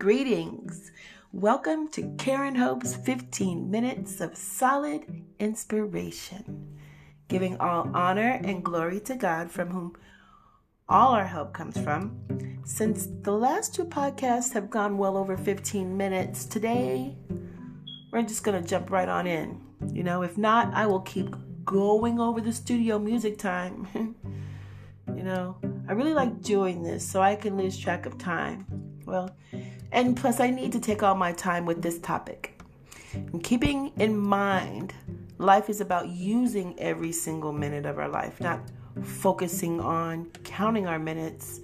Greetings. Welcome to Karen Hope's 15 minutes of solid inspiration, giving all honor and glory to God from whom all our help comes from. Since the last two podcasts have gone well over 15 minutes, today we're just going to jump right on in. You know, if not, I will keep going over the studio music time. you know, I really like doing this so I can lose track of time. Well, and plus, I need to take all my time with this topic. And keeping in mind, life is about using every single minute of our life, not focusing on counting our minutes.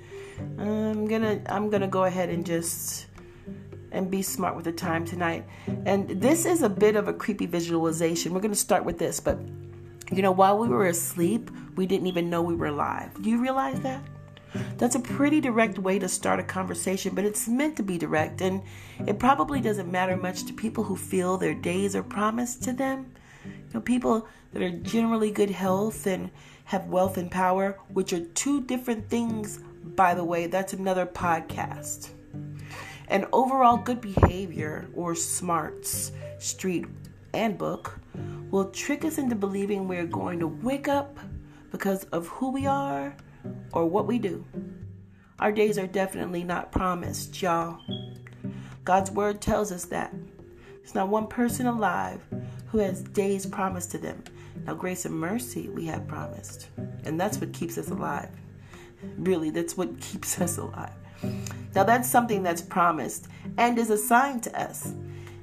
I'm gonna I'm gonna go ahead and just and be smart with the time tonight. And this is a bit of a creepy visualization. We're gonna start with this, but you know, while we were asleep, we didn't even know we were alive. Do you realize that? That's a pretty direct way to start a conversation, but it's meant to be direct, and it probably doesn't matter much to people who feel their days are promised to them. You know, people that are generally good health and have wealth and power, which are two different things, by the way. That's another podcast. And overall good behavior or smarts, street and book, will trick us into believing we're going to wake up because of who we are or what we do. Our days are definitely not promised, y'all. God's word tells us that. There's not one person alive who has days promised to them. Now, grace and mercy we have promised. And that's what keeps us alive. Really, that's what keeps us alive. Now, that's something that's promised and is assigned to us.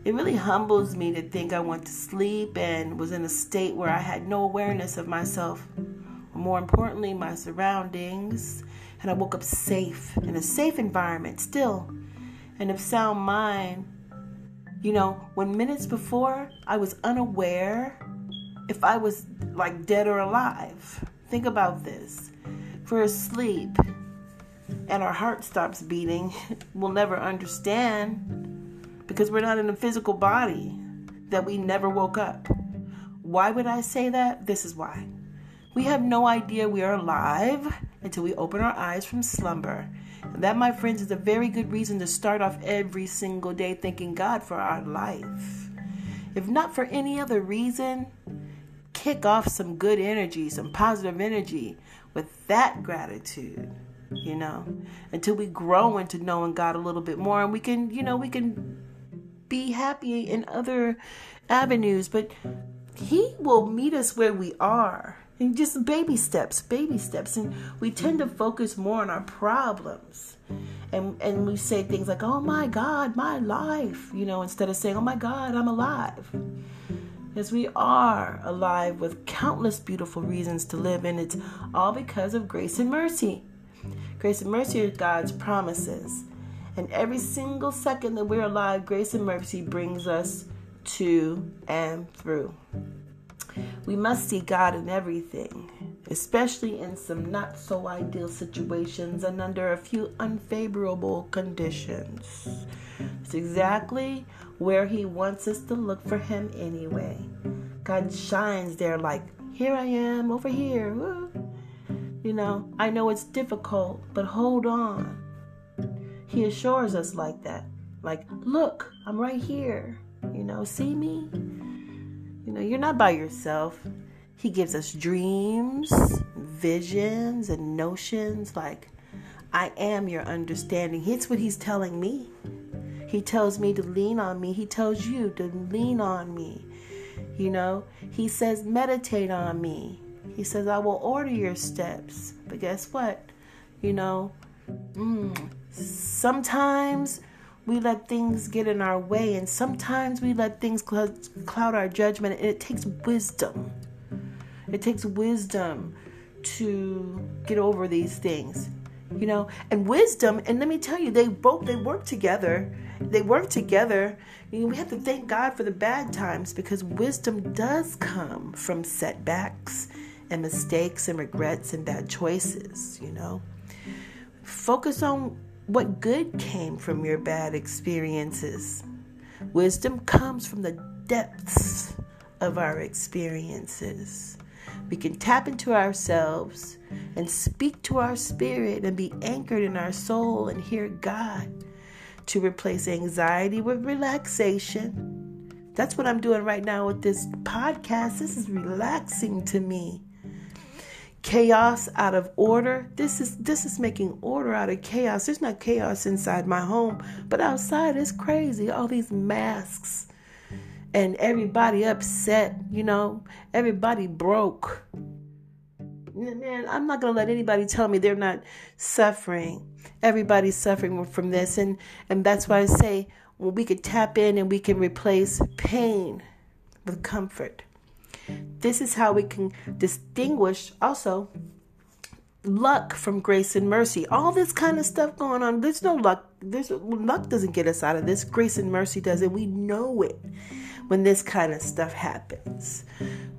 It really humbles me to think I went to sleep and was in a state where I had no awareness of myself more importantly, my surroundings. And I woke up safe in a safe environment still and of sound mind. You know, when minutes before I was unaware if I was like dead or alive. Think about this. If we're asleep and our heart stops beating, we'll never understand because we're not in a physical body that we never woke up. Why would I say that? This is why. We have no idea we are alive until we open our eyes from slumber. And that, my friends, is a very good reason to start off every single day thanking God for our life. If not for any other reason, kick off some good energy, some positive energy with that gratitude, you know, until we grow into knowing God a little bit more and we can, you know, we can be happy in other avenues, but He will meet us where we are and just baby steps, baby steps. And we tend to focus more on our problems. And, and we say things like, oh my God, my life, you know, instead of saying, oh my God, I'm alive. Yes, we are alive with countless beautiful reasons to live, and it's all because of grace and mercy. Grace and mercy are God's promises. And every single second that we're alive, grace and mercy brings us to and through. We must see God in everything, especially in some not so ideal situations and under a few unfavorable conditions. It's exactly where He wants us to look for Him anyway. God shines there like, here I am over here. Woo. You know, I know it's difficult, but hold on. He assures us like that. Like, look, I'm right here. You know, see me? You know, you're not by yourself. He gives us dreams, visions, and notions like, I am your understanding. It's what he's telling me. He tells me to lean on me. He tells you to lean on me. You know, he says, meditate on me. He says, I will order your steps. But guess what? You know, mm, sometimes we let things mm. get in our way, and sometimes we let things cloud our judgment. And it takes wisdom. It takes wisdom to get over these things, you know. And wisdom, and let me tell you, they both they work together. They work together. You know, we have to thank God for the bad times because wisdom does come from setbacks and mistakes and regrets and bad choices. You know, focus on what good came from your bad experiences. Wisdom comes from the depths of our experiences. We can tap into ourselves and speak to our spirit and be anchored in our soul and hear God to replace anxiety with relaxation. That's what I'm doing right now with this podcast. This is relaxing to me. Chaos out of order. This is this is making order out of chaos. There's not chaos inside my home, but outside it's crazy. All these masks and everybody upset, you know, everybody broke. Man, I'm not going to let anybody tell me they're not suffering. Everybody's suffering from this and and that's why I say well, we could tap in and we can replace pain with comfort. This is how we can distinguish also luck from grace and mercy. All this kind of stuff going on. There's no luck. There's luck doesn't get us out of this. Grace and mercy does it. We know it when this kind of stuff happens.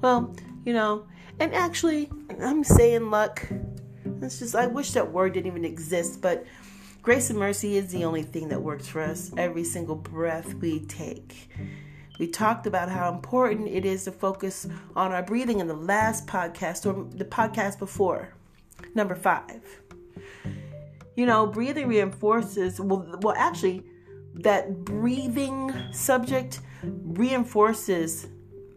Well, you know, and actually, I'm saying luck. It's just, I wish that word didn't even exist, but grace and mercy is the only thing that works for us every single breath we take. We talked about how important it is to focus on our breathing in the last podcast or the podcast before. Number five. You know, breathing reinforces, well, well actually, that breathing subject reinforces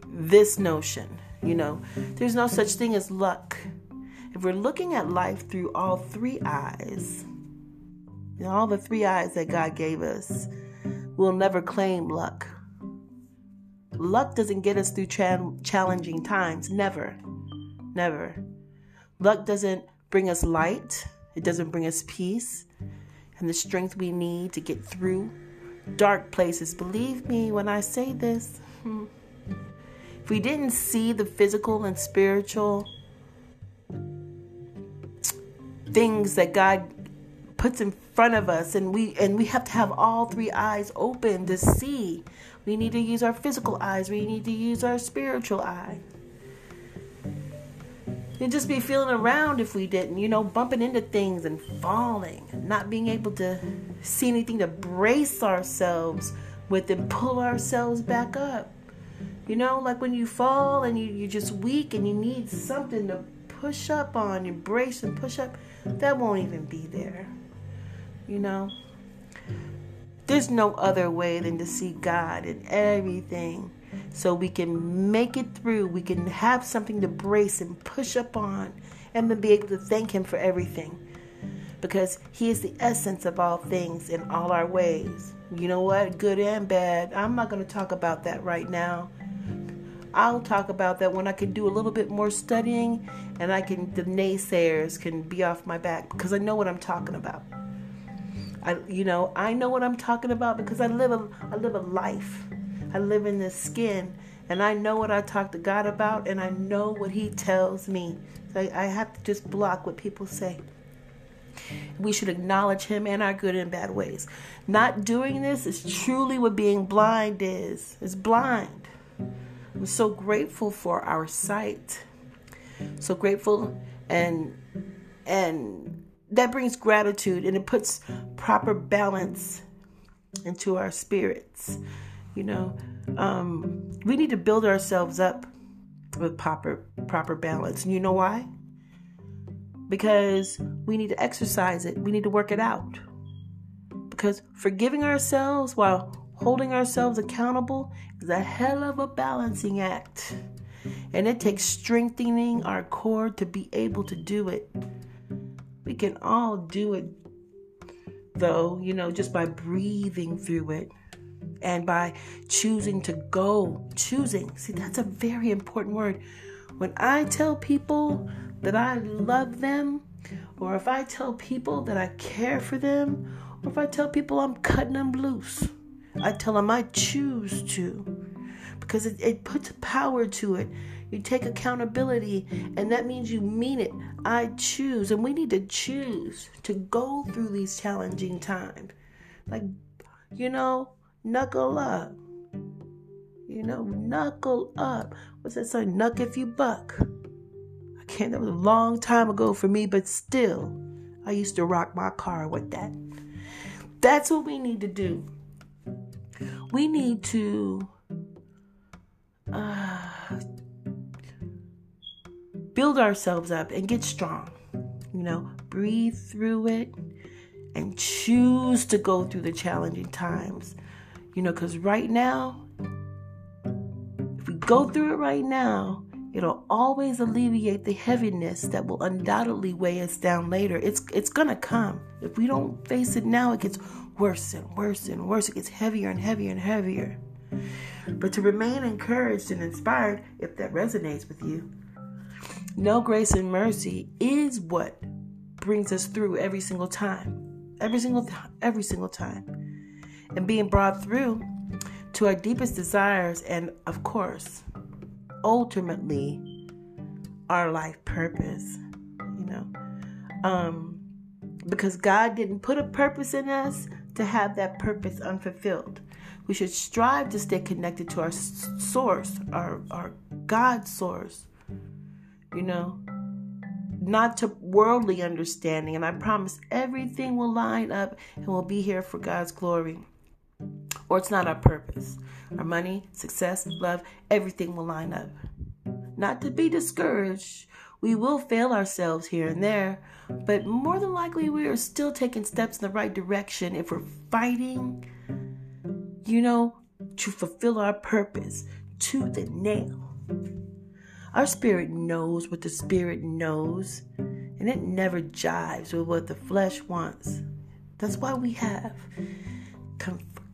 this notion. You know, there's no such thing as luck. If we're looking at life through all three eyes, all the three eyes that God gave us, we'll never claim luck. Luck doesn't get us through cha- challenging times. Never. Never. Luck doesn't bring us light, it doesn't bring us peace and the strength we need to get through dark places. Believe me when I say this. Hmm. If we didn't see the physical and spiritual things that God puts in front of us and we and we have to have all three eyes open to see. We need to use our physical eyes, we need to use our spiritual eye. You'd just be feeling around if we didn't, you know, bumping into things and falling, not being able to see anything to brace ourselves with and pull ourselves back up. You know, like when you fall and you, you're just weak and you need something to push up on, you brace and push up, that won't even be there. You know? There's no other way than to see God in everything so we can make it through. We can have something to brace and push up on and then be able to thank Him for everything. Because He is the essence of all things in all our ways. You know what? Good and bad. I'm not going to talk about that right now. I'll talk about that when I can do a little bit more studying and I can the naysayers can be off my back because I know what I'm talking about. I you know, I know what I'm talking about because I live a I live a life I live in this skin and I know what I talk to God about and I know what He tells me. So I, I have to just block what people say. We should acknowledge Him in our good and bad ways. Not doing this is truly what being blind is. It's blind. I'm so grateful for our sight. So grateful and and that brings gratitude and it puts proper balance into our spirits. You know, um, we need to build ourselves up with proper proper balance. And you know why? Because we need to exercise it. We need to work it out. Because forgiving ourselves while holding ourselves accountable is a hell of a balancing act. And it takes strengthening our core to be able to do it. We can all do it, though, you know, just by breathing through it and by choosing to go, choosing. See, that's a very important word. When I tell people that I love them, or if I tell people that I care for them, or if I tell people I'm cutting them loose, I tell them I choose to because it, it puts power to it. You take accountability, and that means you mean it. I choose, and we need to choose to go through these challenging times. Like, you know, knuckle up. You know, knuckle up. What's that song? Knuck if you buck. I can't, that was a long time ago for me, but still, I used to rock my car with that. That's what we need to do. We need to build ourselves up and get strong. You know, breathe through it and choose to go through the challenging times. You know, because right now, if we go through it right now, it'll always alleviate the heaviness that will undoubtedly weigh us down later. It's it's gonna come. If we don't face it now, it gets worse and worse and worse. It gets heavier and heavier and heavier. But to remain encouraged and inspired, if that resonates with you, know grace and mercy is what brings us through every single time. Every single time, every single time. And being brought through to our deepest desires and of course, ultimately our life purpose, you know. Um because God didn't put a purpose in us to have that purpose unfulfilled. We should strive to stay connected to our source, our, our God source, you know, not to worldly understanding. And I promise everything will line up and we'll be here for God's glory. Or it's not our purpose. Our money, success, love, everything will line up. Not to be discouraged. We will fail ourselves here and there, but more than likely we are still taking steps in the right direction if we're fighting you know, to fulfill our purpose to the nail. Our spirit knows what the spirit knows, and it never jives with what the flesh wants. That's why we have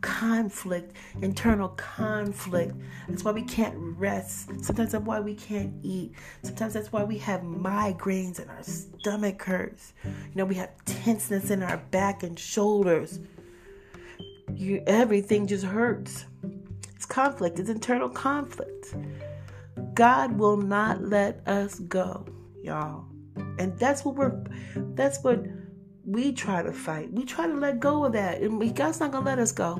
conflict, internal conflict. That's why we can't rest. Sometimes that's why we can't eat. Sometimes that's why we have migraines and our stomach hurts. You know, we have tenseness in our back and shoulders you everything just hurts. It's conflict, it's internal conflict. God will not let us go, y'all. And that's what we're that's what we try to fight. We try to let go of that. And God's not gonna let us go.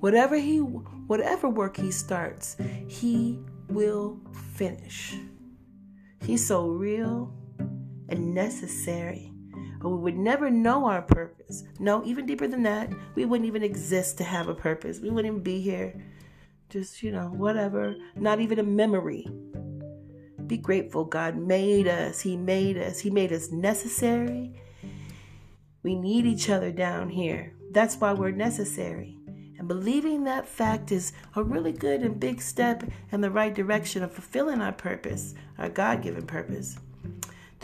Whatever he whatever work he starts, he will finish. He's so real and necessary but we would never know our purpose. No, even deeper than that, we wouldn't even exist to have a purpose. We wouldn't even be here. Just, you know, whatever. Not even a memory. Be grateful. God made us. He made us. He made us necessary. We need each other down here. That's why we're necessary. And believing that fact is a really good and big step in the right direction of fulfilling our purpose, our God given purpose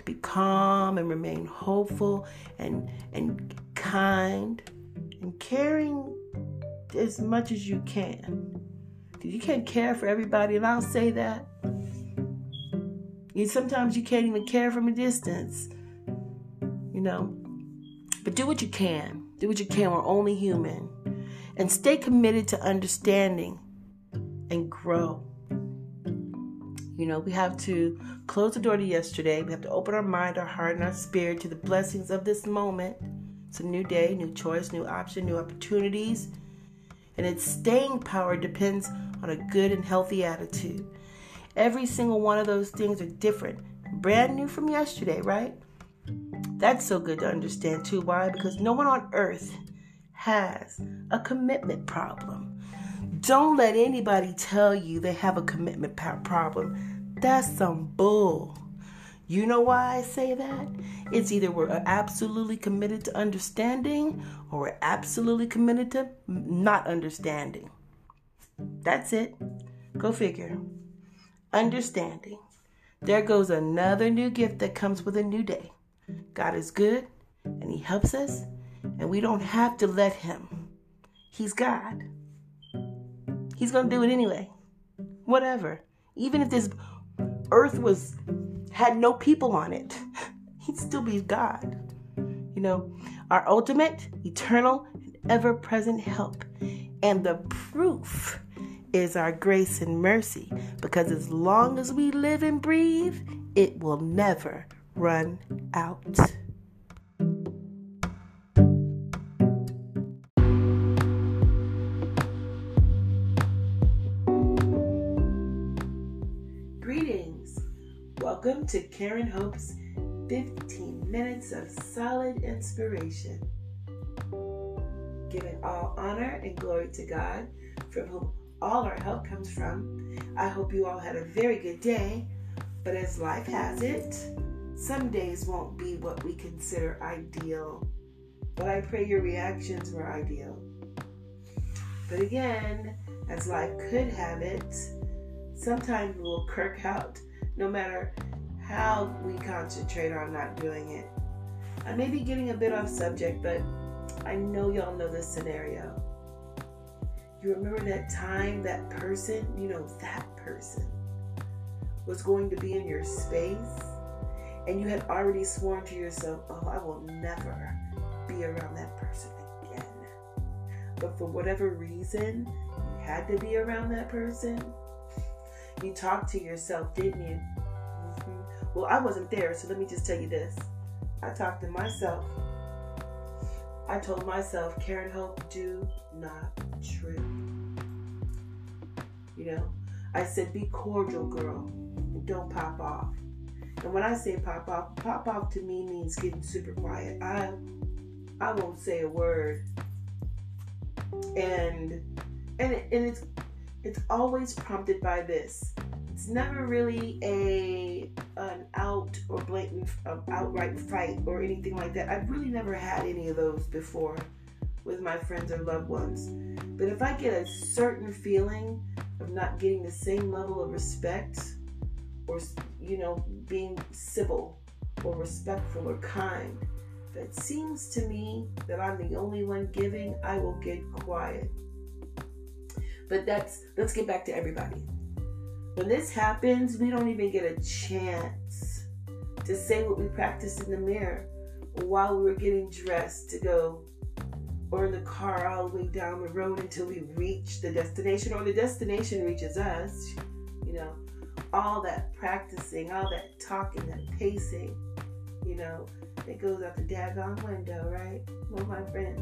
to be calm and remain hopeful and and kind and caring as much as you can. You can't care for everybody, and I'll say that. You sometimes you can't even care from a distance. You know. But do what you can. Do what you can. We're only human. And stay committed to understanding and grow. You know, we have to close the door to yesterday. We have to open our mind, our heart, and our spirit to the blessings of this moment. It's a new day, new choice, new option, new opportunities. And its staying power depends on a good and healthy attitude. Every single one of those things are different, brand new from yesterday, right? That's so good to understand too. Why? Because no one on earth has a commitment problem. Don't let anybody tell you they have a commitment problem. That's some bull. You know why I say that? It's either we're uh, absolutely committed to understanding or we're absolutely committed to not understanding. That's it. Go figure. Understanding. There goes another new gift that comes with a new day. God is good and He helps us, and we don't have to let Him. He's God. He's going to do it anyway. Whatever. Even if this earth was had no people on it, he'd still be God. You know, our ultimate, eternal, and ever-present help. And the proof is our grace and mercy because as long as we live and breathe, it will never run out. Greetings. Welcome to Karen Hope's 15 minutes of solid inspiration. Giving all honor and glory to God, from whom all our help comes from. I hope you all had a very good day, but as life has it, some days won't be what we consider ideal. but I pray your reactions were ideal. But again, as life could have it, sometimes we'll kirk out no matter how we concentrate on not doing it. I may be getting a bit off subject, but I know y'all know this scenario. You remember that time that person, you know, that person was going to be in your space and you had already sworn to yourself, oh, I will never be around that person again. But for whatever reason, you had to be around that person. You talked to yourself, didn't you? Mm-hmm. Well, I wasn't there, so let me just tell you this. I talked to myself. I told myself, Karen Hope, do not trip. You know, I said, be cordial, girl, don't pop off. And when I say pop off, pop off to me means getting super quiet. I I won't say a word. And and and it's it's always prompted by this. It's never really a an out or blatant uh, outright fight or anything like that. I've really never had any of those before with my friends or loved ones. But if I get a certain feeling of not getting the same level of respect or you know being civil or respectful or kind that seems to me that i'm the only one giving i will get quiet but that's let's get back to everybody when this happens we don't even get a chance to say what we practiced in the mirror while we were getting dressed to go or in the car all the way down the road until we reach the destination or the destination reaches us you know all that practicing, all that talking, that pacing, you know, it goes out the daggone window, right? Well, my friends.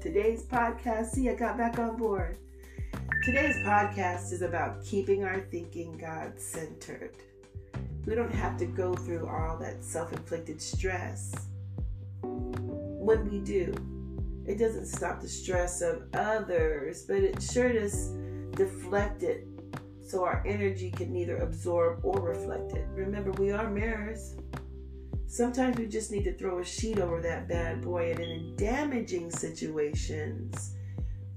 Today's podcast, see, I got back on board. Today's podcast is about keeping our thinking God centered. We don't have to go through all that self inflicted stress. When we do, it doesn't stop the stress of others, but it sure does deflect it so our energy can neither absorb or reflect it. Remember, we are mirrors. Sometimes we just need to throw a sheet over that bad boy, and in damaging situations,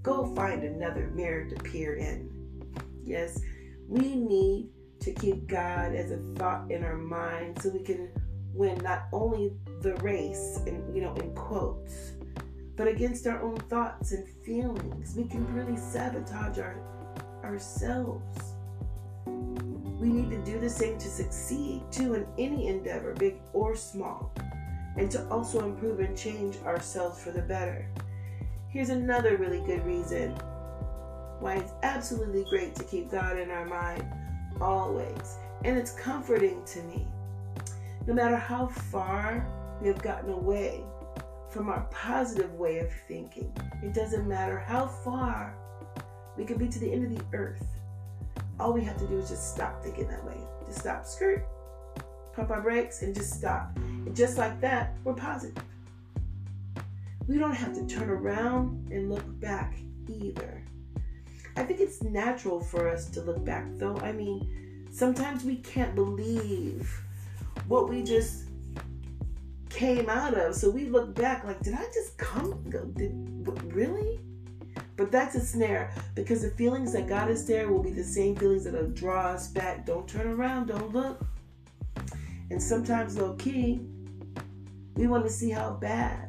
go find another mirror to peer in. Yes, we need to keep God as a thought in our mind so we can win not only the race, and you know, in quotes, but against our own thoughts and feelings. We can really sabotage our ourselves. We need to do the same to succeed too in any endeavor, big or small, and to also improve and change ourselves for the better. Here's another really good reason why it's absolutely great to keep God in our mind always. And it's comforting to me. No matter how far we have gotten away from our positive way of thinking, it doesn't matter how far we could be to the end of the earth all we have to do is just stop thinking that way. Just stop, skirt, pump our brakes, and just stop. And just like that, we're positive. We don't have to turn around and look back either. I think it's natural for us to look back, though. I mean, sometimes we can't believe what we just came out of. So we look back like, did I just come? Did, really? But that's a snare because the feelings that got us there will be the same feelings that'll draw us back. Don't turn around, don't look. And sometimes, low key, we want to see how bad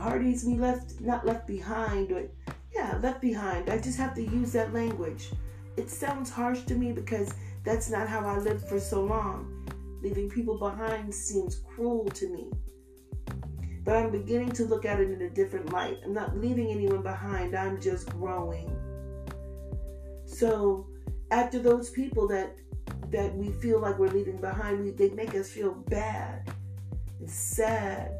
parties we left, not left behind, or yeah, left behind. I just have to use that language. It sounds harsh to me because that's not how I lived for so long. Leaving people behind seems cruel to me. But I'm beginning to look at it in a different light. I'm not leaving anyone behind, I'm just growing. So after those people that that we feel like we're leaving behind, we, they make us feel bad and sad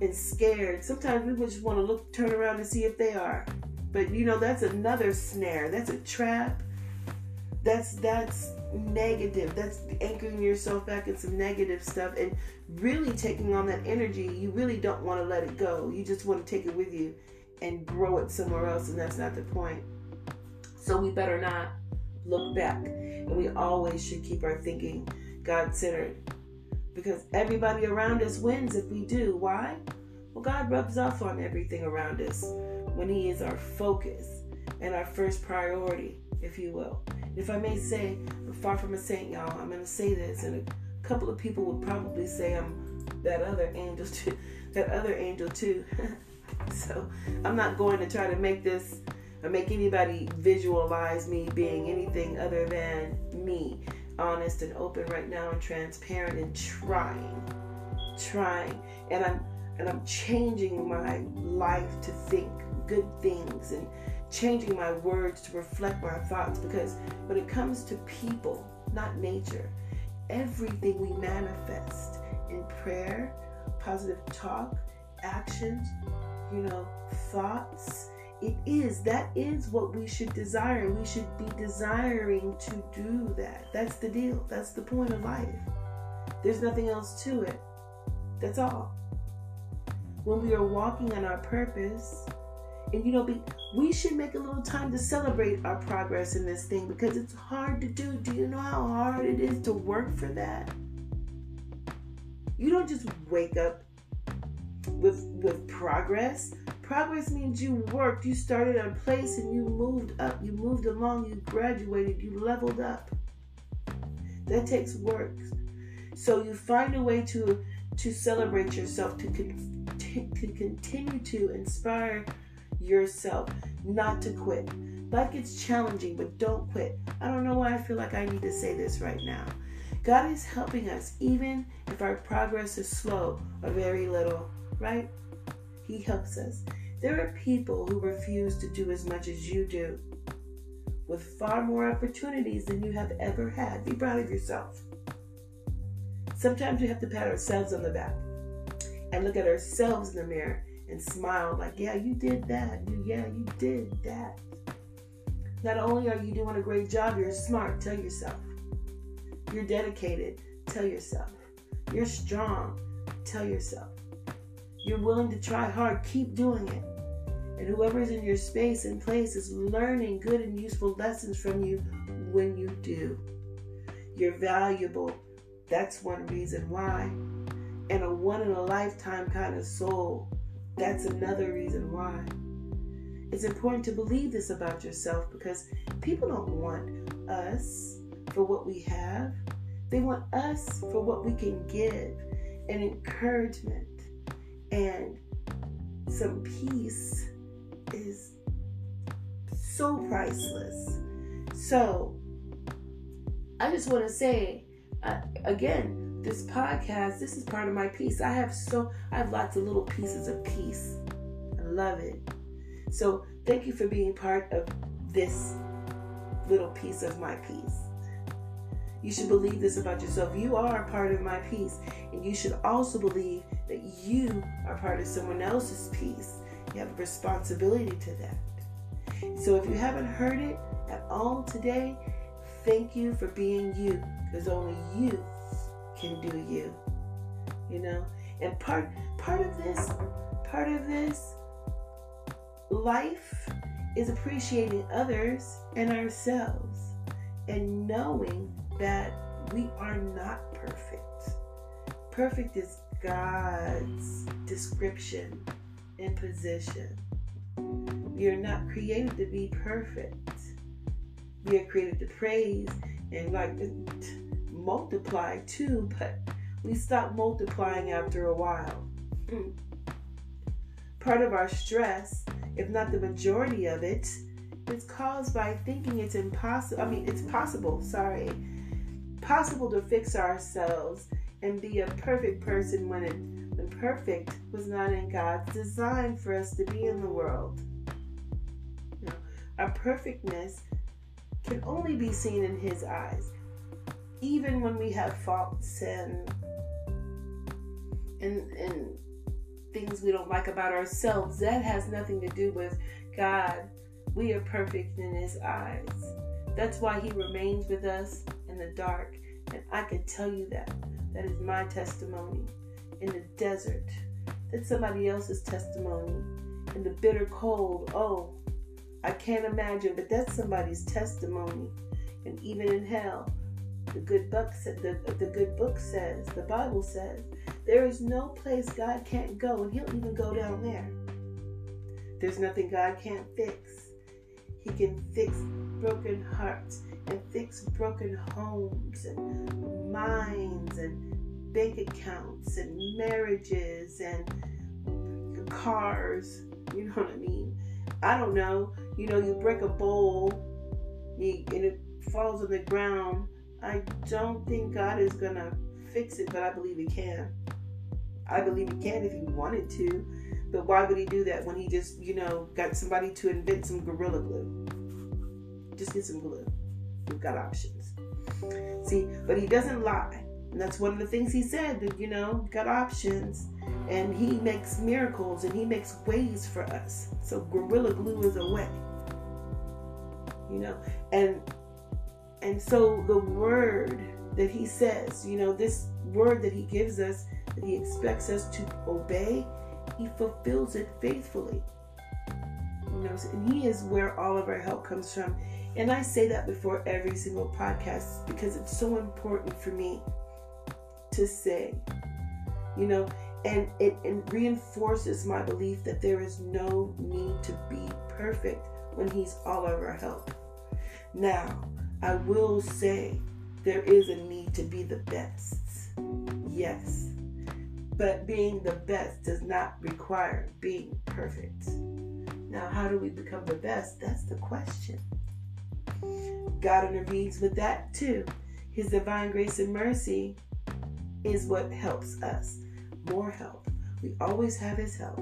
and scared. Sometimes we just want to look, turn around and see if they are. But you know, that's another snare. That's a trap. That's that's negative. That's anchoring yourself back in some negative stuff and really taking on that energy. You really don't want to let it go. You just want to take it with you and grow it somewhere else, and that's not the point. So we better not look back. And we always should keep our thinking God centered. Because everybody around us wins if we do. Why? Well, God rubs off on everything around us when He is our focus and our first priority, if you will. If I may say, I'm far from a saint, y'all. I'm going to say this, and a couple of people would probably say I'm that other angel too. That other angel too. so I'm not going to try to make this or make anybody visualize me being anything other than me, honest and open right now and transparent and trying, trying, and I'm and I'm changing my life to think good things and changing my words to reflect my thoughts. Because when it comes to people, not nature, everything we manifest in prayer, positive talk, actions, you know, thoughts, it is that is what we should desire. We should be desiring to do that. That's the deal. That's the point of life. There's nothing else to it. That's all. When we are walking on our purpose, and you know, be, we should make a little time to celebrate our progress in this thing because it's hard to do. Do you know how hard it is to work for that? You don't just wake up with with progress. Progress means you worked, you started a place and you moved up, you moved along, you graduated, you leveled up. That takes work. So you find a way to to celebrate yourself, to, con- to continue to inspire yourself, not to quit. Life gets challenging, but don't quit. I don't know why I feel like I need to say this right now. God is helping us, even if our progress is slow or very little, right? He helps us. There are people who refuse to do as much as you do with far more opportunities than you have ever had. Be proud of yourself. Sometimes we have to pat ourselves on the back and look at ourselves in the mirror and smile like, yeah, you did that. Yeah, you did that. Not only are you doing a great job, you're smart. Tell yourself. You're dedicated. Tell yourself. You're strong. Tell yourself. You're willing to try hard. Keep doing it. And whoever's in your space and place is learning good and useful lessons from you when you do. You're valuable. That's one reason why. And a one in a lifetime kind of soul. That's another reason why. It's important to believe this about yourself because people don't want us for what we have. They want us for what we can give and encouragement and some peace is so priceless. So, I just want to say uh, again, this podcast, this is part of my peace. I have so I have lots of little pieces of peace. I love it. So, thank you for being part of this little piece of my peace. You should believe this about yourself. You are a part of my peace, and you should also believe that you are part of someone else's peace. You have a responsibility to that. So if you haven't heard it at all today, thank you for being you, because only you can do you. You know, and part part of this, part of this life is appreciating others and ourselves and knowing that we are not perfect. Perfect is God's description and position. We are not created to be perfect. We are created to praise and like to multiply too, but we stop multiplying after a while. Hmm. Part of our stress, if not the majority of it, is caused by thinking it's impossible. I mean, it's possible, sorry, possible to fix ourselves and be a perfect person when it when perfect was not in God's design for us to be in the world. Know, our perfectness can only be seen in His eyes, even when we have faults and and and things we don't like about ourselves. That has nothing to do with God. We are perfect in His eyes. That's why He remains with us in the dark. And I can tell you that. That is my testimony. In the desert, that's somebody else's testimony. In the bitter cold, oh, I can't imagine, but that's somebody's testimony. And even in hell, The good book the, the good book says, the Bible says, there is no place God can't go, and He'll even go down there. There's nothing God can't fix. He can fix broken hearts and fix broken homes and minds and bank accounts and marriages and cars. You know what I mean? I don't know. You know, you break a bowl and it falls on the ground. I don't think God is going to fix it, but I believe He can. I believe He can if He wanted to. But why would He do that when He just, you know, got somebody to invent some Gorilla Glue? Just get some glue. We've got options. See, but He doesn't lie. And that's one of the things He said that, you know, got options. And He makes miracles and He makes ways for us. So Gorilla Glue is a way. You know, and and so the word that he says, you know, this word that he gives us, that he expects us to obey, he fulfills it faithfully. You know, and he is where all of our help comes from. And I say that before every single podcast because it's so important for me to say, you know, and it, it reinforces my belief that there is no need to be perfect when he's all of our help. Now, I will say there is a need to be the best. Yes. But being the best does not require being perfect. Now, how do we become the best? That's the question. God intervenes with that too. His divine grace and mercy is what helps us. More help. We always have His help.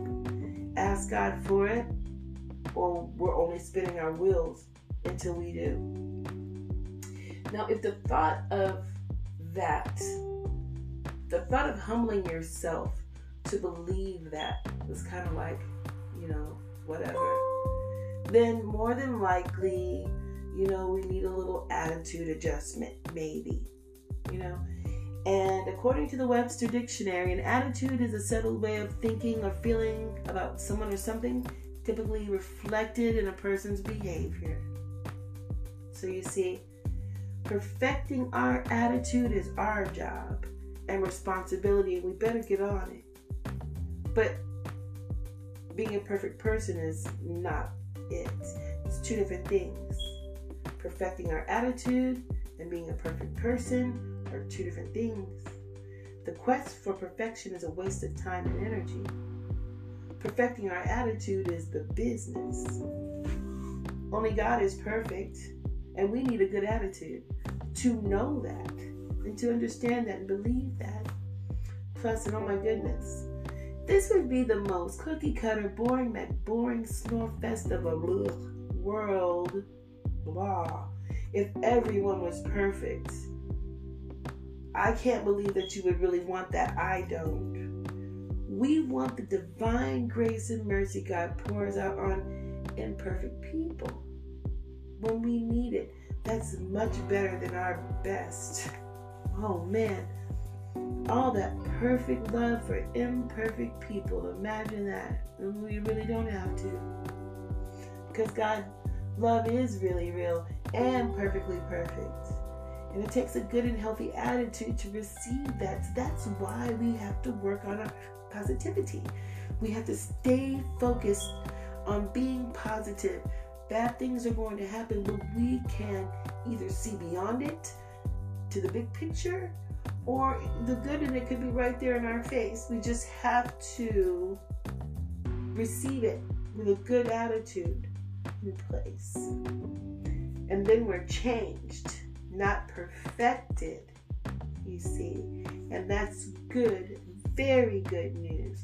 Ask God for it, or we're only spinning our wheels until we do. Now, if the thought of that, the thought of humbling yourself to believe that was kind of like, you know, whatever, then more than likely, you know, we need a little attitude adjustment, maybe, you know. And according to the Webster Dictionary, an attitude is a settled way of thinking or feeling about someone or something, typically reflected in a person's behavior. So you see, Perfecting our attitude is our job and responsibility, and we better get on it. But being a perfect person is not it. It's two different things. Perfecting our attitude and being a perfect person are two different things. The quest for perfection is a waste of time and energy. Perfecting our attitude is the business. Only God is perfect, and we need a good attitude to know that and to understand that and believe that. Plus, and oh my goodness, this would be the most cookie cutter, boring, boring snore fest of a world. Blah. If everyone was perfect, I can't believe that you would really want that. I don't. We want the divine grace and mercy God pours out on imperfect people when we need it. That's much better than our best. Oh man. All that perfect love for imperfect people. Imagine that. We really don't have to. Because God love is really real and perfectly perfect. And it takes a good and healthy attitude to receive that. That's why we have to work on our positivity. We have to stay focused on being positive, bad things are going to happen, but we can either see beyond it to the big picture or the good and it could be right there in our face. We just have to receive it with a good attitude in place. And then we're changed, not perfected, you see. And that's good, very good news.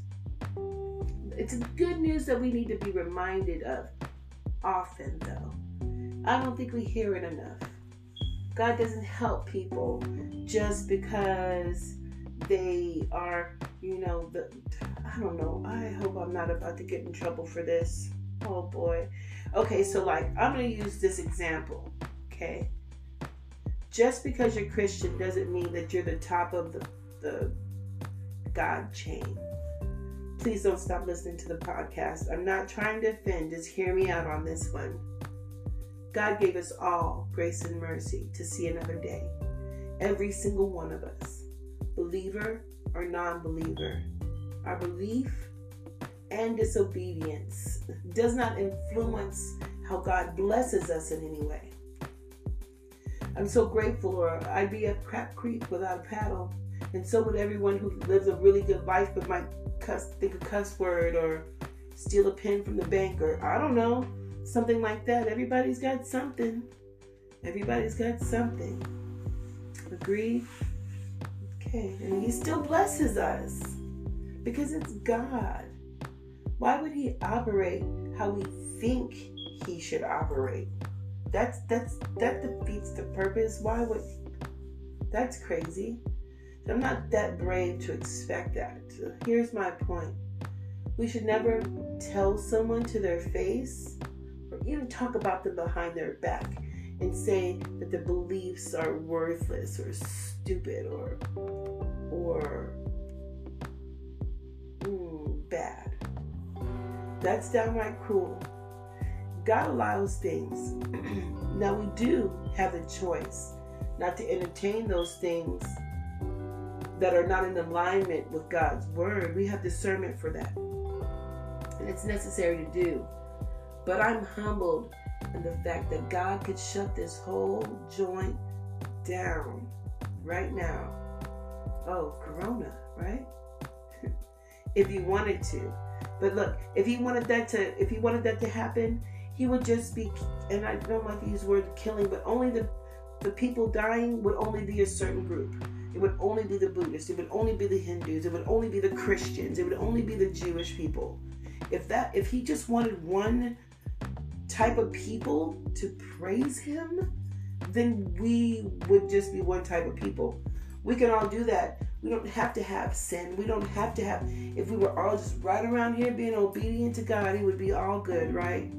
It's good news that we need to be reminded of often, though. I don't think we hear it enough. God doesn't help people just because they are, you know, the I don't know. I hope I'm not about to get in trouble for this. Oh boy. Okay, so like I'm going to use this example, okay? Just because you're Christian doesn't mean that you're the top of the the God chain please don't stop listening to the podcast. I'm not trying to offend, just hear me out on this one. God gave us all grace and mercy to see another day. Every single one of us, believer or non believer. Our belief and disobedience does not influence how God blesses us in any way. I'm so grateful, or I'd be at Crap Creek without a paddle, and so would everyone who lives a really good life but might cuss, think a cuss word or steal a pen from the bank, or I don't know, something like that. Everybody's got something. Everybody's got something. Agree? Okay, and He still blesses us because it's God. Why would He operate how we think He should operate? That's that's that defeats the purpose. Why would that's crazy? I'm not that brave to expect that. Here's my point. We should never tell someone to their face or even talk about them behind their back and say that their beliefs are worthless or stupid or or mm, bad. That's downright cruel. God allows things. now we do have the choice not to entertain those things that are not in alignment with God's word. We have discernment for that. And it's necessary to do. But I'm humbled in the fact that God could shut this whole joint down right now. Oh, Corona, right? If he wanted to. But look, if he wanted that to if he wanted that to happen, he would just be, and I don't like to use word killing, but only the, the people dying would only be a certain group. It would only be the Buddhists. It would only be the Hindus. It would only be the Christians. It would only be the Jewish people. If that, if he just wanted one type of people to praise him, then we would just be one type of people. We can all do that. We don't have to have sin. We don't have to have, if we were all just right around here being obedient to God, it would be all good, right?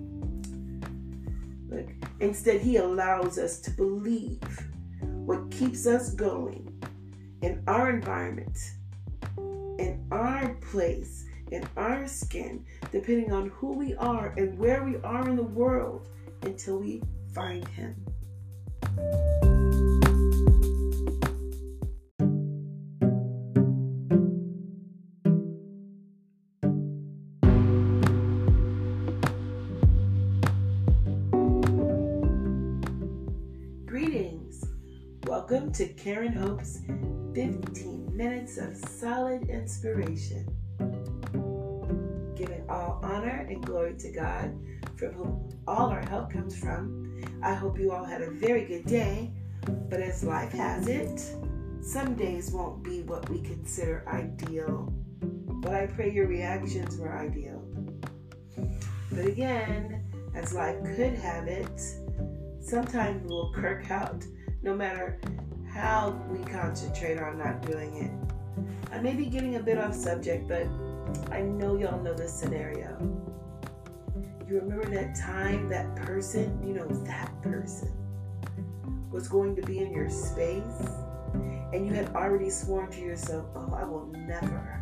Look, Instead, He allows us to believe what keeps us going in our environment, in our place, in our skin, depending on who we are and where we are in the world until we find Him. To Karen Hope's 15 minutes of solid inspiration. Giving all honor and glory to God, from whom all our help comes from. I hope you all had a very good day, but as life has it, some days won't be what we consider ideal. But I pray your reactions were ideal. But again, as life could have it, sometimes we'll kirk out no matter how we concentrate on not doing it. I may be getting a bit off subject, but I know y'all know this scenario. You remember that time that person, you know, that person was going to be in your space and you had already sworn to yourself, oh, I will never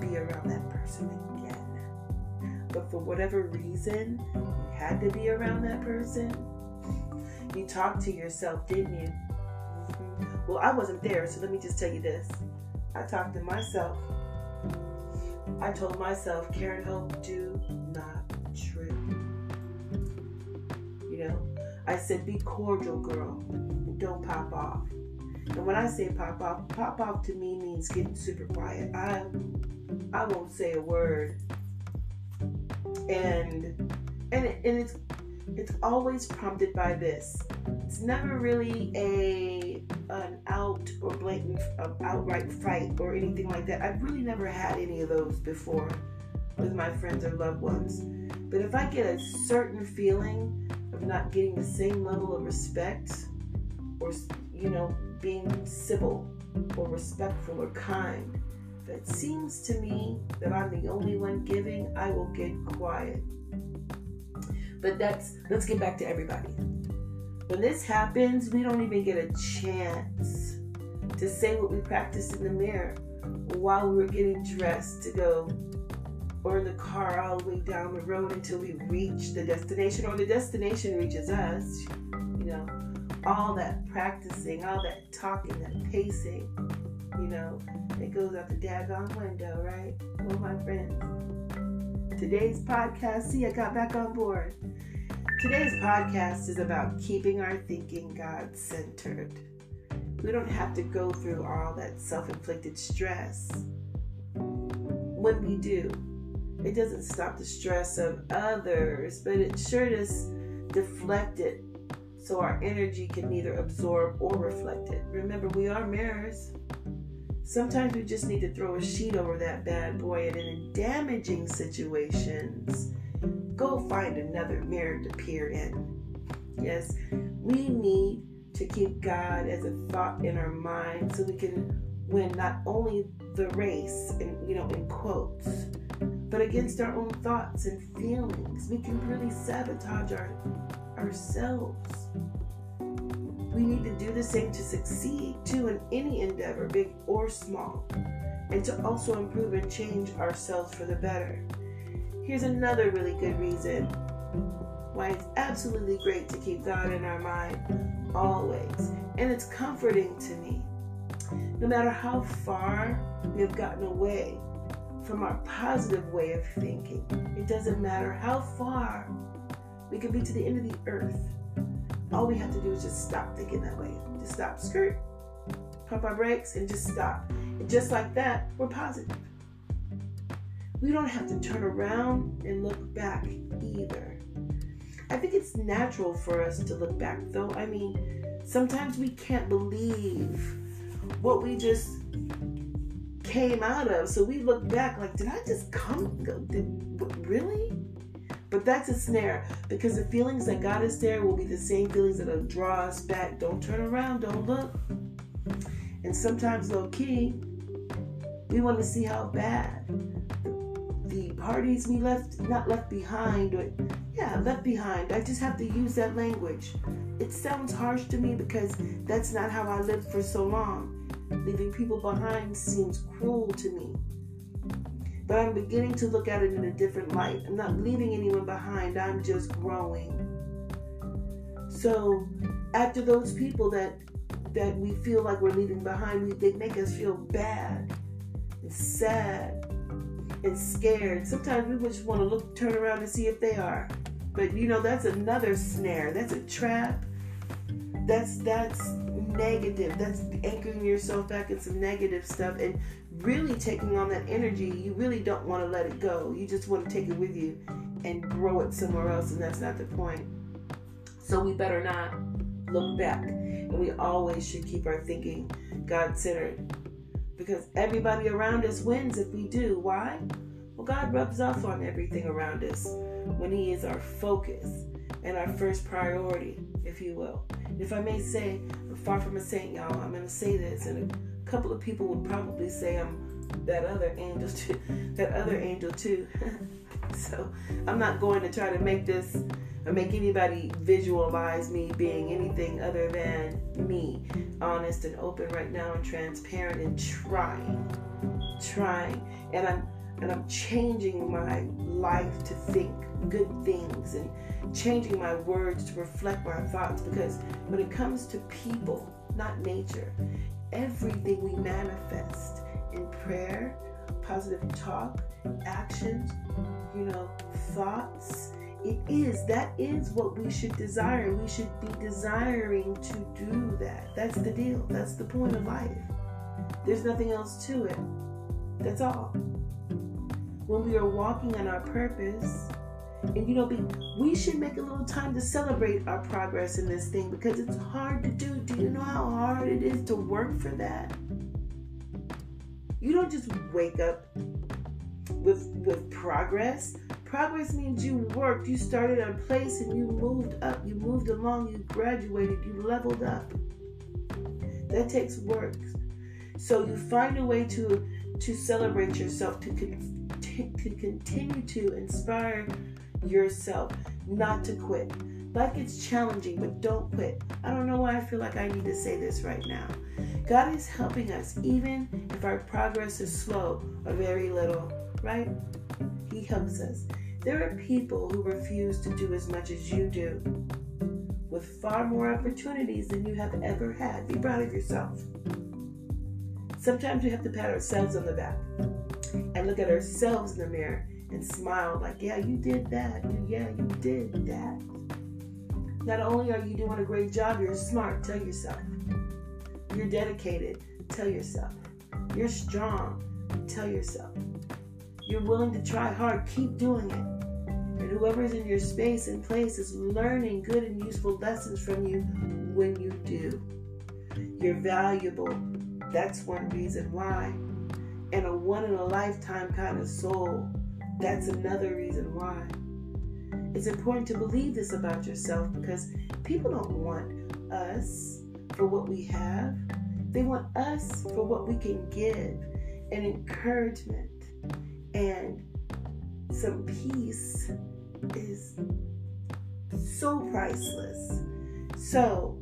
be around that person again. But for whatever reason, you had to be around that person you talked to yourself, didn't you? Well, I wasn't there, so let me just tell you this. I talked to myself. I told myself, Karen Hope, do not trip. You know, I said, be cordial, girl. Don't pop off. And when I say pop off, pop off to me means getting super quiet. I I won't say a word. And and and it's it's always prompted by this. It's never really a an out or blatant uh, outright fight or anything like that. I've really never had any of those before with my friends or loved ones. But if I get a certain feeling of not getting the same level of respect or you know being civil or respectful or kind, that seems to me that I'm the only one giving, I will get quiet but that's let's get back to everybody. When this happens, we don't even get a chance to say what we practiced in the mirror while we were getting dressed to go or in the car all the way down the road until we reach the destination or the destination reaches us, you know, all that practicing, all that talking, that pacing, you know, it goes out the daggone window, right? Well, my friends, today's podcast, see, I got back on board. Today's podcast is about keeping our thinking God centered. We don't have to go through all that self inflicted stress. When we do, it doesn't stop the stress of others, but it sure does deflect it so our energy can neither absorb or reflect it. Remember, we are mirrors. Sometimes we just need to throw a sheet over that bad boy, and in damaging situations, go find another mirror to peer in. Yes, we need to keep God as a thought in our mind so we can win not only the race, and you know, in quotes, but against our own thoughts and feelings. We can really sabotage our ourselves. We need to do the same to succeed too in any endeavor, big or small, and to also improve and change ourselves for the better. Here's another really good reason why it's absolutely great to keep God in our mind always. And it's comforting to me. No matter how far we have gotten away from our positive way of thinking, it doesn't matter how far we could be to the end of the earth. All we have to do is just stop thinking that way. Just stop, skirt, pump our brakes, and just stop. And just like that, we're positive. We don't have to turn around and look back either. I think it's natural for us to look back, though. I mean, sometimes we can't believe what we just came out of. So we look back like, did I just come? Did, really? But that's a snare because the feelings that got us there will be the same feelings that'll draw us back. Don't turn around, don't look. And sometimes, low key, we want to see how bad the parties we left, not left behind, but yeah, left behind. I just have to use that language. It sounds harsh to me because that's not how I lived for so long. Leaving people behind seems cruel to me. But I'm beginning to look at it in a different light. I'm not leaving anyone behind, I'm just growing. So after those people that that we feel like we're leaving behind, we, they make us feel bad and sad and scared. Sometimes we just want to look, turn around and see if they are. But you know, that's another snare. That's a trap. That's that's negative. That's anchoring yourself back in some negative stuff. And really taking on that energy, you really don't want to let it go. You just want to take it with you and grow it somewhere else, and that's not the point. So we better not look back. And we always should keep our thinking God centered. Because everybody around us wins if we do. Why? Well, God rubs off on everything around us when He is our focus and our first priority, if you will. if I may say, I'm far from a saint, y'all, I'm going to say this, and couple of people would probably say I'm that other angel too, that other angel too. so I'm not going to try to make this or make anybody visualize me being anything other than me, honest and open right now and transparent and trying, trying, and I'm and I'm changing my life to think good things and changing my words to reflect my thoughts because when it comes to people, not nature, everything we manifest in prayer, positive talk, actions, you know, thoughts. It is, that is what we should desire. We should be desiring to do that. That's the deal. That's the point of life. There's nothing else to it. That's all. When we are walking on our purpose, and you know, we should make a little time to celebrate our progress in this thing because it's hard to do. Do you know how hard it is to work for that? You don't just wake up with with progress. Progress means you worked, you started a place and you moved up, you moved along, you graduated, you leveled up. That takes work. So you find a way to to celebrate yourself, to, con- to continue to inspire yourself not to quit. Life gets challenging, but don't quit. I don't know why I feel like I need to say this right now. God is helping us, even if our progress is slow or very little, right? He helps us. There are people who refuse to do as much as you do. with far more opportunities than you have ever had. Be proud of yourself. Sometimes we have to pat ourselves on the back and look at ourselves in the mirror and smile like, yeah, you did that. Yeah, you did that. Not only are you doing a great job, you're smart. Tell yourself. You're dedicated. Tell yourself. You're strong. Tell yourself. You're willing to try hard. Keep doing it. And whoever's in your space and place is learning good and useful lessons from you when you do. You're valuable. That's one reason why. And a one in a lifetime kind of soul. That's another reason why. It's important to believe this about yourself because people don't want us for what we have. They want us for what we can give and encouragement and some peace is so priceless. So,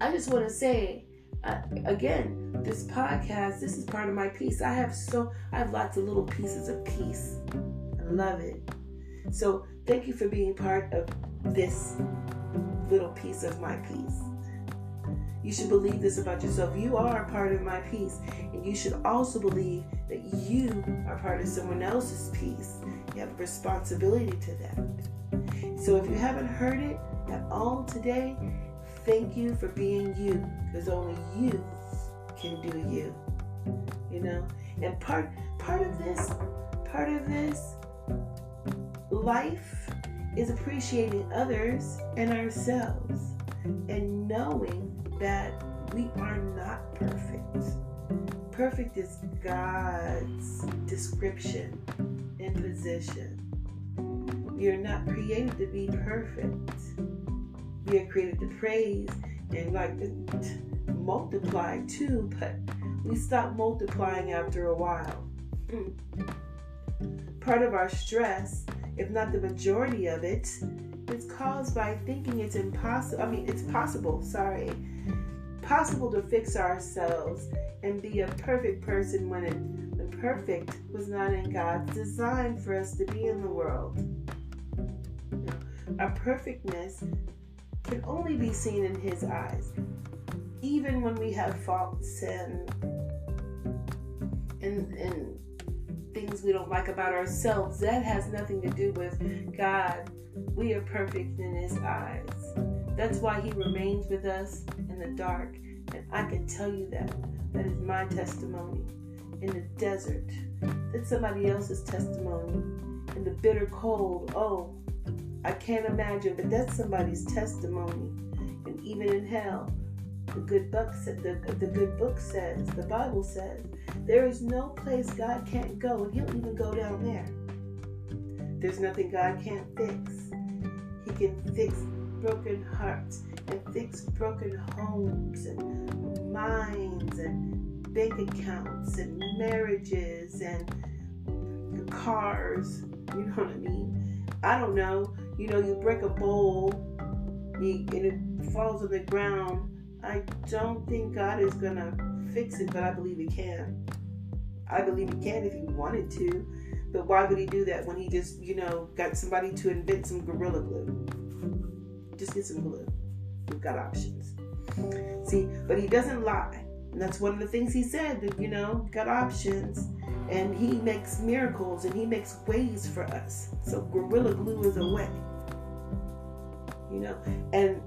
I just want to say again, this podcast, this is part of my peace. I have so I have lots of little pieces of peace. I love it. So, thank you for being part of this little piece of my peace. You should believe this about yourself. You are a part of my peace. And you should also believe that you are part of someone else's peace. You have a responsibility to that. So if you haven't heard it at all today, thank you for being you. Because only you can do you. You know? And part part of this, part of this life is appreciating others and ourselves and knowing that we are not perfect. Perfect is God's description and position. You're not created to be perfect. We are created to praise and like to multiply too, but we stop multiplying after a while. Mm. Part of our stress, if not the majority of it, is caused by thinking it's impossible. I mean, it's possible, sorry, possible to fix ourselves and be a perfect person when it the perfect was not in God's design for us to be in the world. our perfectness can only be seen in His eyes, even when we have faults and and and things we don't like about ourselves. That has nothing to do with God. We are perfect in His eyes. That's why He remains with us in the dark. And I can tell you that. That is my testimony in the desert. That's somebody else's testimony in the bitter cold. Oh, I can't imagine, but that's somebody's testimony. And even in hell, the good book the, the good book says, the Bible says, there is no place God can't go, and He'll even go down there. There's nothing God can't fix. He can fix broken hearts and fix broken homes and minds and bank accounts and marriages and cars. You know what I mean? I don't know. You know, you break a bowl and it falls on the ground. I don't think God is going to fix it, but I believe He can. I believe He can if He wanted to. But why would He do that when He just, you know, got somebody to invent some Gorilla Glue? Just get some glue. We've got options. See, but he doesn't lie. And that's one of the things he said, that, you know, got options. And he makes miracles and he makes ways for us. So Gorilla Glue is a way. You know, and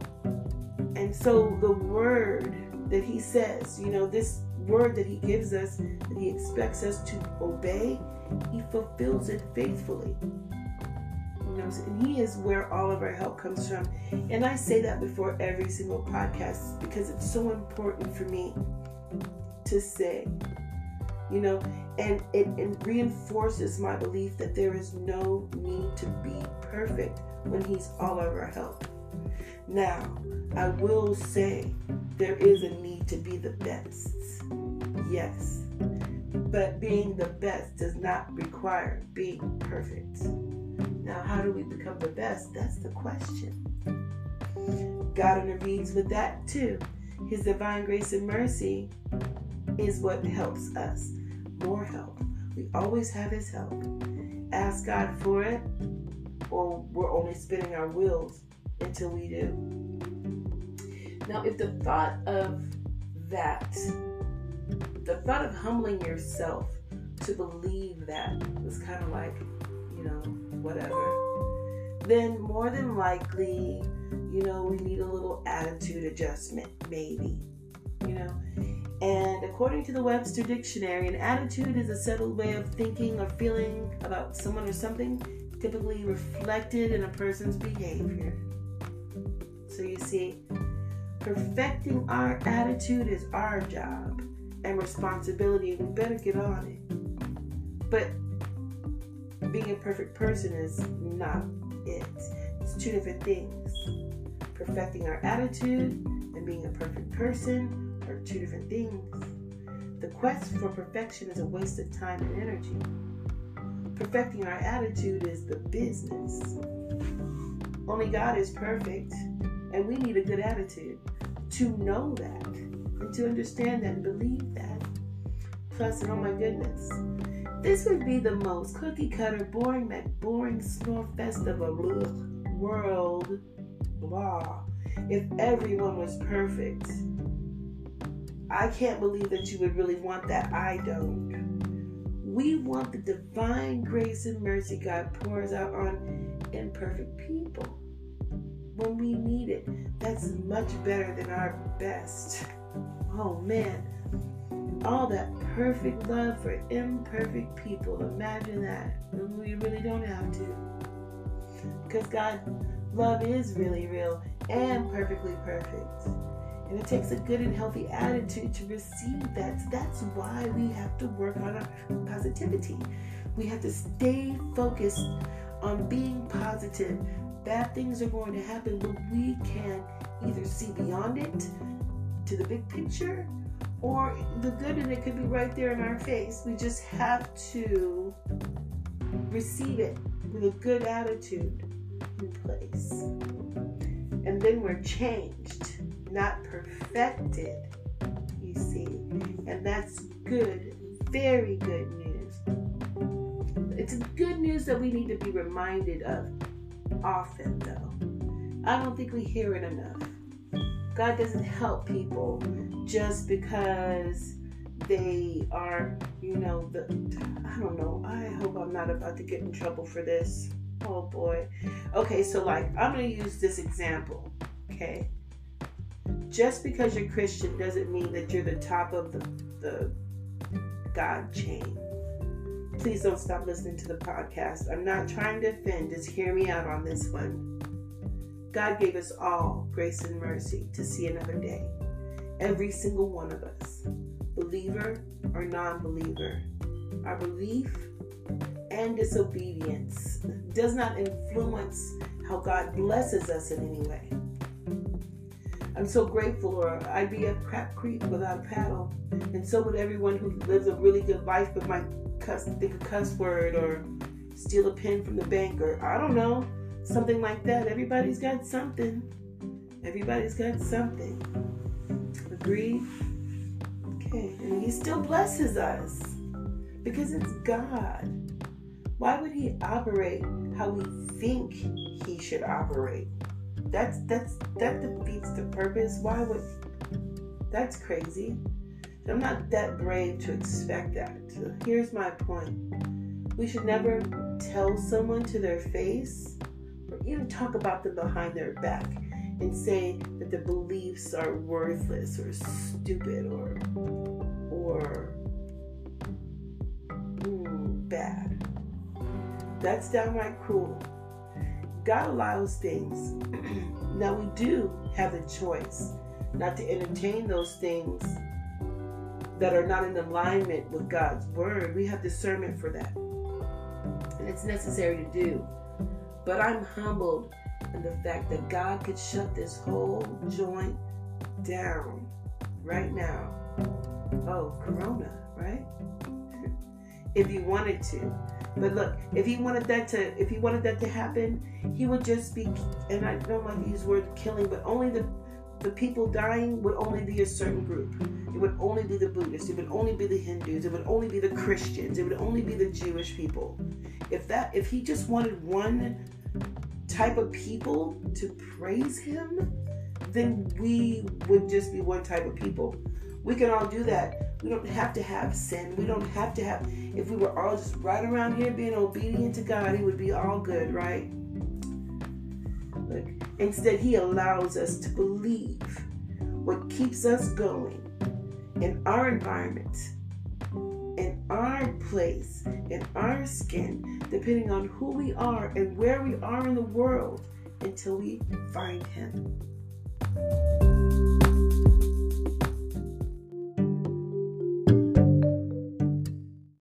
and so the word that he says, you know, this word that he gives us, that he expects us to obey, he fulfills it faithfully knows, and He is where all of our help comes from. And I say that before every single podcast because it's so important for me to say, you know, and it, it reinforces my belief that there is no need to be perfect when He's all of our help. Now, I will say there is a need to be the best. Yes. But being the best does not require being perfect. Now, how do we become the best? That's the question. God intervenes with that too. His divine grace and mercy is what helps us. More help. We always have His help. Ask God for it, or we're only spinning our wheels until we do. Now, if the thought of that, the thought of humbling yourself to believe that was kind of like, you know, whatever, then more than likely, you know, we need a little attitude adjustment, maybe, you know. And according to the Webster Dictionary, an attitude is a settled way of thinking or feeling about someone or something, typically reflected in a person's behavior. So you see, perfecting our attitude is our job and responsibility. We better get on it. But being a perfect person is not it. It's two different things. Perfecting our attitude and being a perfect person are two different things. The quest for perfection is a waste of time and energy. Perfecting our attitude is the business. Only God is perfect, and we need a good attitude to know that and to understand that and believe that. Plus, and oh my goodness, this would be the most cookie cutter, boring, that boring snore fest of a world. Blah. If everyone was perfect. I can't believe that you would really want that. I don't. We want the divine grace and mercy God pours out on imperfect people when we need it. That's much better than our best. Oh man, all that perfect love for imperfect people. Imagine that. We really don't have to. Because God, love is really real and perfectly perfect. And it takes a good and healthy attitude to receive that. That's why we have to work on our positivity. We have to stay focused on being positive. Bad things are going to happen, but we can either see beyond it to the big picture or the good and it could be right there in our face. We just have to receive it with a good attitude in place. And then we're changed, not perfected, you see. And that's good, very good news. It's good news that we need to be reminded of often, though. I don't think we hear it enough. God doesn't help people just because they are, you know, the I don't know. I hope I'm not about to get in trouble for this. Oh boy. Okay, so like I'm going to use this example, okay? Just because you're Christian doesn't mean that you're the top of the the God chain. Please don't stop listening to the podcast. I'm not trying to offend. Just hear me out on this one. God gave us all grace and mercy to see another day. Every single one of us, believer or non believer. Our belief and disobedience does not influence how God blesses us in any way. I'm so grateful, or I'd be a crap creek without a paddle. And so would everyone who lives a really good life but might cuss, think a cuss word or steal a pen from the bank or I don't know something like that. Everybody's got something. Everybody's got something. Agree? Okay. And He still blesses us because it's God. Why would He operate how we think He should operate? That's that's that defeats the purpose. Why would that's crazy? I'm not that brave to expect that. Here's my point. We should never tell someone to their face or even talk about them behind their back and say that their beliefs are worthless or stupid or or mm, bad. That's downright cruel. God allows things. now we do have the choice not to entertain those things that are not in alignment with God's word. We have discernment for that. And it's necessary to do. But I'm humbled in the fact that God could shut this whole joint down right now. Oh, Corona, right? if he wanted to. But look, if he wanted that to if he wanted that to happen, he would just be and I don't like to use the word killing, but only the the people dying would only be a certain group. It would only be the Buddhists. It would only be the Hindus. It would only be the Christians. It would only be the Jewish people. If that, if he just wanted one type of people to praise Him, then we would just be one type of people. We can all do that. We don't have to have sin. We don't have to have, if we were all just right around here being obedient to God, it would be all good, right? Look, instead, He allows us to believe what keeps us going in our environment, in our place, in our skin, depending on who we are and where we are in the world until we find Him.